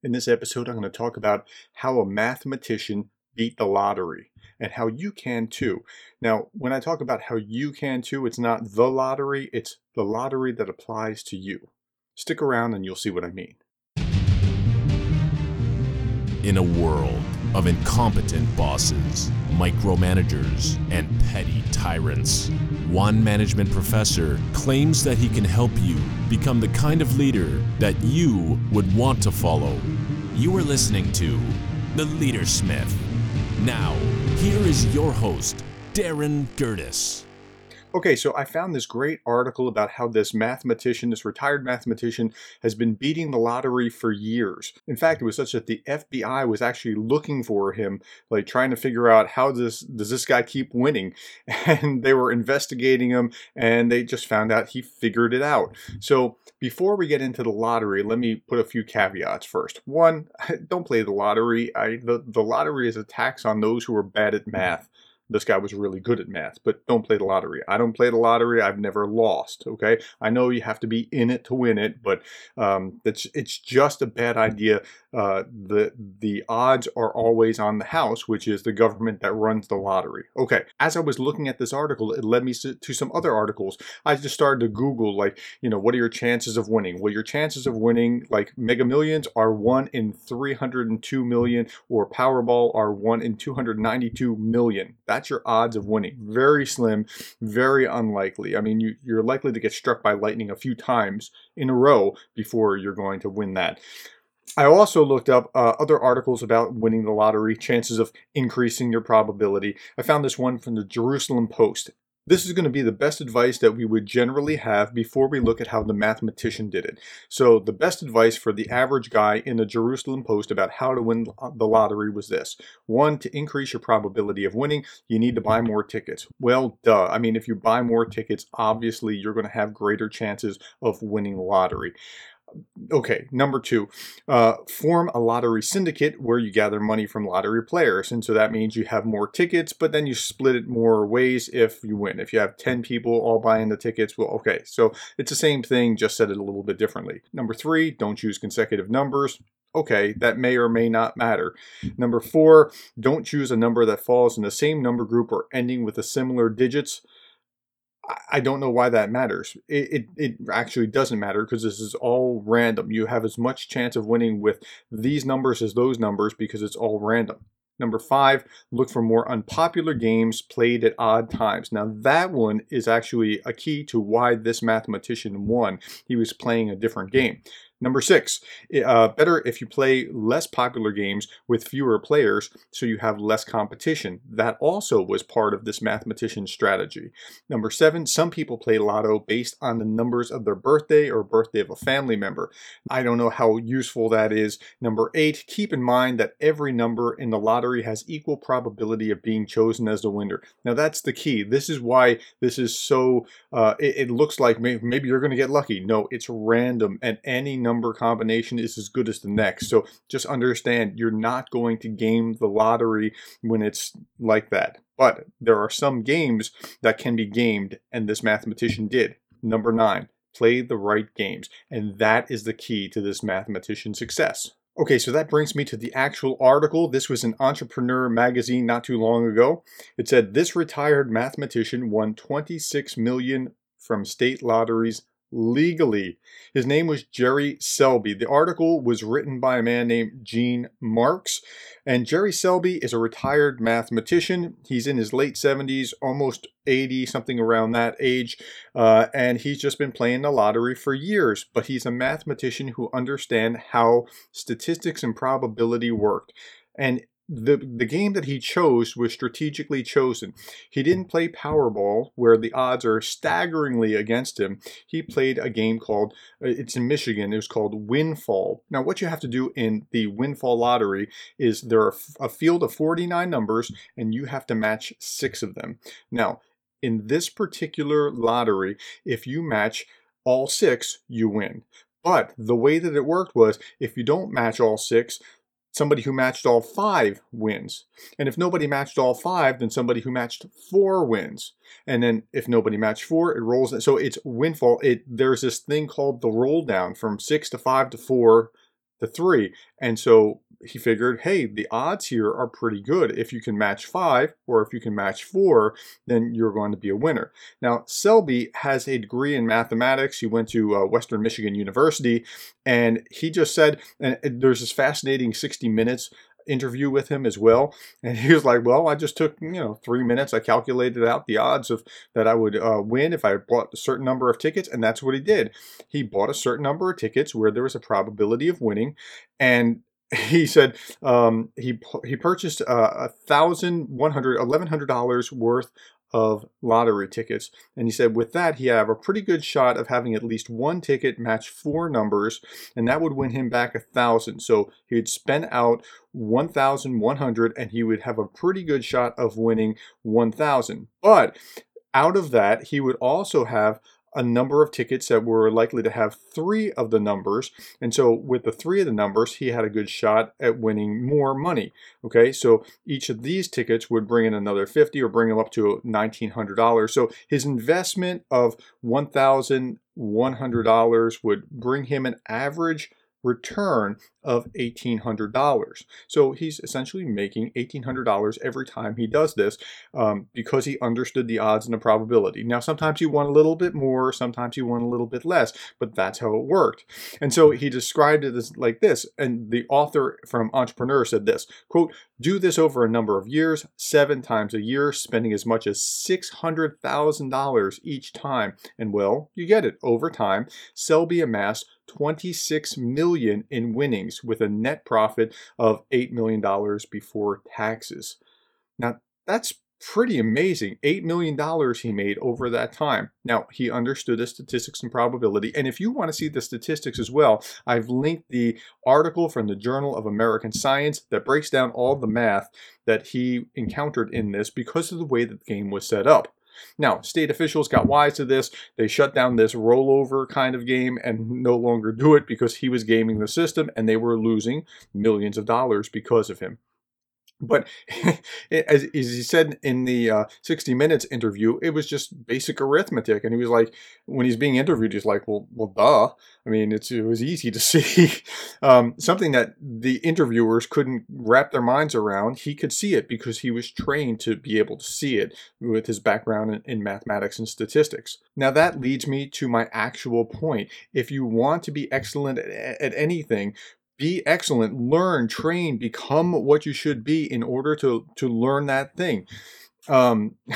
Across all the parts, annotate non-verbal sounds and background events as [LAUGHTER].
In this episode, I'm going to talk about how a mathematician beat the lottery and how you can too. Now, when I talk about how you can too, it's not the lottery, it's the lottery that applies to you. Stick around and you'll see what I mean. In a world of incompetent bosses, micromanagers, and petty tyrants, one management professor claims that he can help you become the kind of leader that you would want to follow. You are listening to The Leader Smith. Now, here is your host, Darin Gerdes. Okay, so I found this great article about how this mathematician, this retired mathematician, has been beating the lottery for years. In fact, it was such that the FBI was actually looking for him, like trying to figure out how does does this guy keep winning, [LAUGHS] and they were investigating him, and they just found out he figured it out. So before we get into the lottery, let me put a few caveats first. One, [LAUGHS] don't play the lottery. I, the the lottery is a tax on those who are bad at math this guy was really good at math, but don't play the lottery. I don't play the lottery. I've never lost. Okay, I know you have to be in it to win it, but um, it's it's just a bad idea. Uh, the the odds are always on the house, which is the government that runs the lottery. Okay, as I was looking at this article, it led me to some other articles. I just started to Google like you know what are your chances of winning? Well, your chances of winning like Mega Millions are one in 302 million, or Powerball are one in 292 million. That that's your odds of winning. Very slim, very unlikely. I mean, you, you're likely to get struck by lightning a few times in a row before you're going to win that. I also looked up uh, other articles about winning the lottery, chances of increasing your probability. I found this one from the Jerusalem Post. This is going to be the best advice that we would generally have before we look at how the mathematician did it. So, the best advice for the average guy in the Jerusalem Post about how to win the lottery was this one, to increase your probability of winning, you need to buy more tickets. Well, duh. I mean, if you buy more tickets, obviously you're going to have greater chances of winning the lottery. Okay, number two, uh, form a lottery syndicate where you gather money from lottery players. And so that means you have more tickets, but then you split it more ways if you win. If you have 10 people all buying the tickets, well, okay, so it's the same thing, just said it a little bit differently. Number three, don't choose consecutive numbers. Okay, that may or may not matter. Number four, don't choose a number that falls in the same number group or ending with a similar digits. I don't know why that matters. It, it, it actually doesn't matter because this is all random. You have as much chance of winning with these numbers as those numbers because it's all random. Number five, look for more unpopular games played at odd times. Now, that one is actually a key to why this mathematician won. He was playing a different game. Number six, uh, better if you play less popular games with fewer players so you have less competition. That also was part of this mathematician's strategy. Number seven, some people play lotto based on the numbers of their birthday or birthday of a family member. I don't know how useful that is. Number eight, keep in mind that every number in the lottery has equal probability of being chosen as the winner. Now that's the key. This is why this is so, uh, it, it, looks like maybe, you're going to get lucky. No, it's random and any number combination is as good as the next. So just understand you're not going to game the lottery when it's like that. But there are some games that can be gamed, and this mathematician did. Number nine, play the right games. And that is the key to this mathematician's success. Okay, so that brings me to the actual article. This was an Entrepreneur magazine not too long ago. It said this retired mathematician won 26 million from state lotteries legally. His name was Jerry Selbee. The article was written by a man named Gene Marks. And Jerry Selbee is a retired mathematician. He's in his late 70s, almost 80, something around that age. Uh, and he's just been playing the lottery for years. But he's a mathematician who understands how statistics and probability work. And the the game that he chose was strategically chosen. He didn't play Powerball, where the odds are staggeringly against him. He played a game called uh, it's in Michigan. It was called WinFall. Now, what you have to do in the WinFall lottery is there are a field of 49 numbers, and you have to match six of them. Now, in this particular lottery, if you match all six, you win. But the way that it worked was if you don't match all six, somebody who matched all five wins. And if nobody matched all five, then somebody who matched four wins. And then if nobody matched four, it rolls. So it's windfall. It there's this thing called the roll down from six to five to four to three. And so he figured, hey, the odds here are pretty good. If you can match five or if you can match four, then you're going to be a winner. Now, Selbee has a degree in mathematics. He went to uh, Western Michigan University, and he just said, and there's this fascinating 60 minutes interview with him as well. [LAUGHS] And he was like, "Well, I just took you know three minutes. I calculated out the odds of that I would uh, win if I bought a certain number of tickets, and that's what he did. He bought a certain number of tickets where there was a probability of winning, and [LAUGHS] he said um, he he purchased uh, a thousand one hundred eleven hundred dollars worth of lottery tickets. And he said with that, he have a pretty good shot of having at least one ticket match four numbers, and that would win him back a thousand. So he'd spend out 1,100 and he would have a pretty good shot of winning 1,000. But out of that, he would also have a number of tickets that were likely to have three of the numbers. And so with the three of the numbers, he had a good shot at winning more money. Okay, so each of these tickets would bring in another 50 or bring him up to $1,900. So his investment of $1,100 would bring him an average return of $1,800. So he's essentially making $1,800 every time he does this um, because he understood the odds and the probability. Now, sometimes you want a little bit more, sometimes you want a little bit less, but that's how it worked. And so he described it as like this. And the author from Entrepreneur said this quote, do this over a number of years, seven times a year, spending as much as $600,000 each time. And well, you get it. Over time, Selbee amassed 26 million in winnings with a net profit of $8 million before taxes. Now, that's pretty amazing. $8 million he made over that time. Now, he understood the statistics and probability. And if you want to see the statistics as well, I've linked the article from the Journal of American Science that breaks down all the math that he encountered in this because of the way that the game was set up. Now, state officials got wise to this. They shut down this rollover kind of game and no longer do it because he was gaming the system and they were losing millions of dollars because of him. But [LAUGHS] as, as, he said in the uh, 60 Minutes interview, it was just basic arithmetic. And he was like, when he's being interviewed, he's like, well, well, duh. I mean, it's, it was easy to [LAUGHS] see. um, something that the interviewers couldn't wrap their minds around. He could see it because he was trained to be able to see it with his background in, in mathematics and statistics. Now, that leads me to my actual point. If you want to be excellent at, at anything, be excellent, learn, train, become what you should be in order to to learn that thing. Um, [LAUGHS]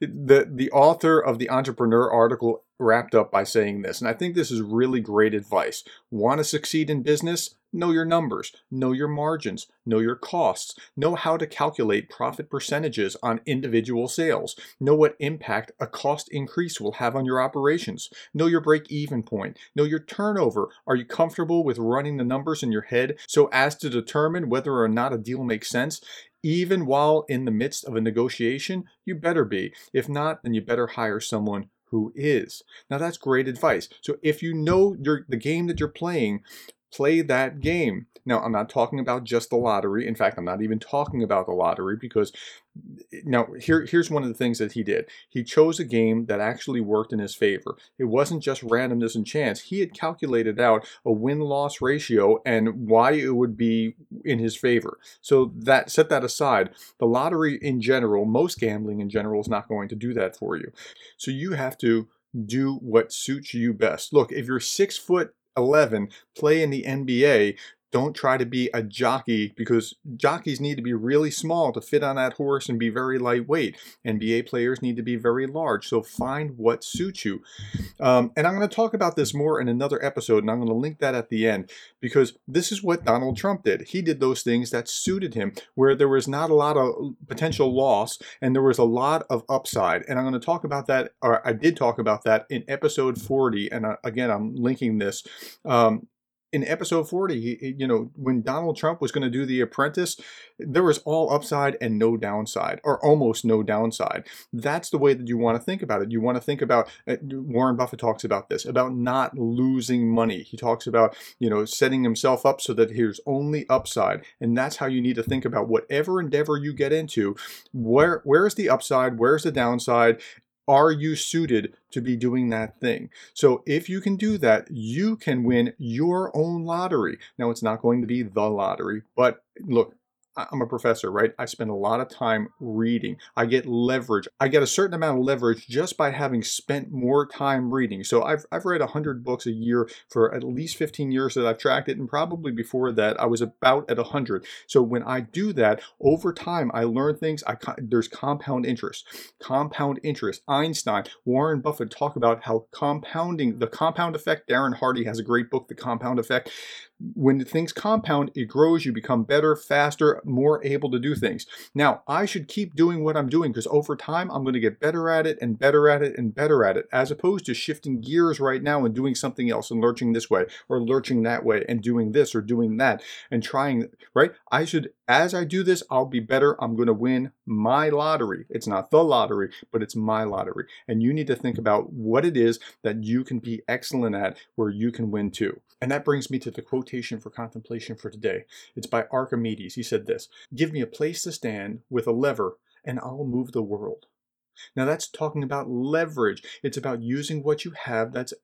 the the author of the entrepreneur article wrapped up by saying this, and I think this is really great advice. Want to succeed in business? Know your numbers, know your margins, know your costs, know how to calculate profit percentages on individual sales, know what impact a cost increase will have on your operations, know your break even point, know your turnover. Are you comfortable with running the numbers in your head so as to determine whether or not a deal makes sense? Even while in the midst of a negotiation, you better be. If not, then you better hire someone who is. Now that's great advice. So if you know the game that you're playing, play that game. Now, I'm not talking about just the lottery. In fact, I'm not even talking about the lottery because now here here's one of the things that he did. He chose a game that actually worked in his favor. It wasn't just randomness and chance. He had calculated out a win-loss ratio and why it would be in his favor. So that set that aside. The lottery in general, most gambling in general is not going to do that for you. So you have to do what suits you best. Look, if you're six foot 11 play in the NBA, don't try to be a jockey because jockeys need to be really small to fit on that horse and be very lightweight. NBA players need to be very large. So find what suits you. Um, and I'm going to talk about this more in another episode, and I'm going to link that at the end because this is what Donald Trump did. He did those things that suited him, where there was not a lot of potential loss and there was a lot of upside. And I'm going to talk about that, or I did talk about that in episode 40. And uh, again, I'm linking this. Um, in episode 40, you know, when Donald Trump was going to do The Apprentice, there was all upside and no downside, or almost no downside. That's the way that you want to think about it. You want to think about, uh, Warren Buffett talks about this, about not losing money. He talks about, you know, setting himself up so that there's only upside. And that's how you need to think about whatever endeavor you get into. Where Where's the upside? Where's the downside? Are you suited to be doing that thing? So if you can do that, you can win your own lottery. Now, it's not going to be the lottery, but look, I'm a professor, right? I spend a lot of time reading. I get leverage. I get a certain amount of leverage just by having spent more time reading. So I've, I've read 100 books a year for at least 15 years that I've tracked it. And probably before that, I was about at 100. So when I do that, over time, I learn things. I There's compound interest. Compound interest. Einstein, Warren Buffett talk about how compounding, the compound effect. Darren Hardy has a great book, The Compound Effect when things compound, it grows, you become better, faster, more able to do things. Now, I should keep doing what I'm doing because over time, I'm going to get better at it and better at it and better at it, as opposed to shifting gears right now and doing something else and lurching this way or lurching that way and doing this or doing that and trying, right? I should, as I do this, I'll be better. I'm going to win my lottery. It's not the lottery, but it's my lottery. And you need to think about what it is that you can be excellent at where you can win too. And that brings me to the quotation for contemplation for today. It's by Archimedes. He said this Give me a place to stand with a lever, and I'll move the world. Now that's talking about leverage. It's about using what you have that's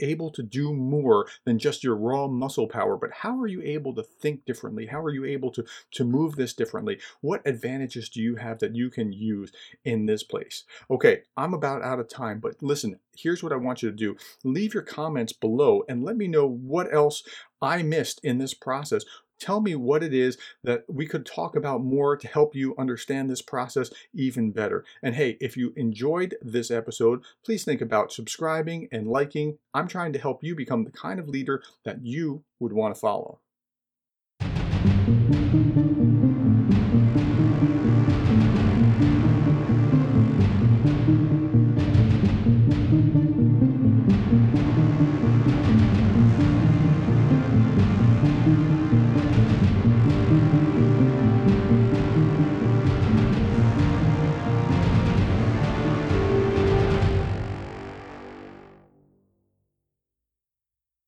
able to do more than just your raw muscle power. But how are you able to think differently? How are you able to, to move this differently? What advantages do you have that you can use in this place? Okay, I'm about out of time, but listen, here's what I want you to do. Leave your comments below and let me know what else I missed in this process. Tell me what it is that we could talk about more to help you understand this process even better. And hey, if you enjoyed this episode, please think about subscribing and liking. I'm trying to help you become the kind of leader that you would want to follow.